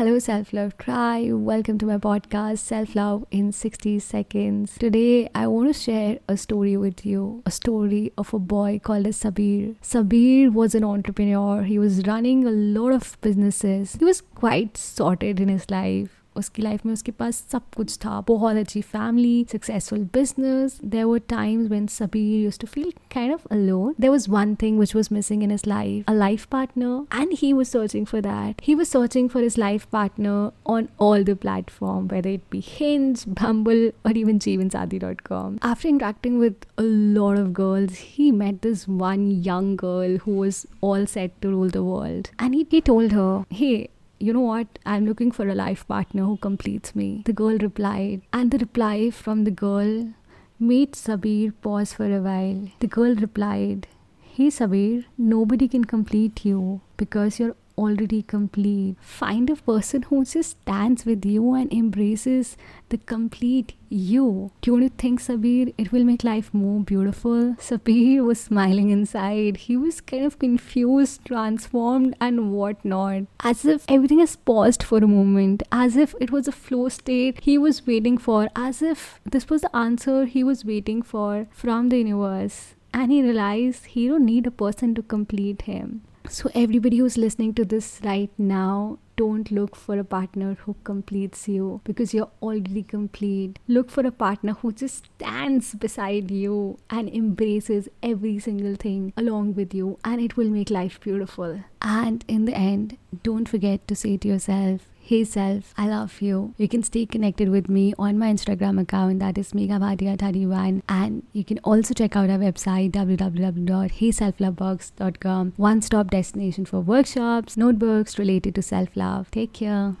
Hello, Self Love Tribe. Welcome to my podcast, Self Love in 60 Seconds. Today, I want to share a story with you a story of a boy called Sabir. Sabir was an entrepreneur, he was running a lot of businesses, he was quite sorted in his life. उसकी life में उसके पास सब कुछ था। बहुत अच्छी family successful business there were times when सभी use to feel kind of alone there was one thing which was missing in his life a life partner and he was searching for that he was searching for his life partner on all the platform whether it be Hinge Bumble और even Jeevan Sathi dot com after interacting with a lot of girls he met this one young girl who was all set to rule the world and he told her hey you know what? I'm looking for a life partner who completes me. The girl replied, and the reply from the girl made Sabir pause for a while. The girl replied, Hey Sabir, nobody can complete you because you're already complete. Find a person who just stands with you and embraces the complete you. Do you think, Sabir, it will make life more beautiful? Sabir was smiling inside. He was kind of confused, transformed, and whatnot. As if everything has paused for a moment, as if it was a flow state he was waiting for, as if this was the answer he was waiting for from the universe. And he realized he don't need a person to complete him. So, everybody who's listening to this right now, don't look for a partner who completes you because you're already complete. Look for a partner who just stands beside you and embraces every single thing along with you, and it will make life beautiful. And in the end, don't forget to say to yourself, Hey self, I love you. You can stay connected with me on my Instagram account that is megabhatia31 and you can also check out our website www.heyselflovebox.com. One stop destination for workshops, notebooks related to self love. Take care.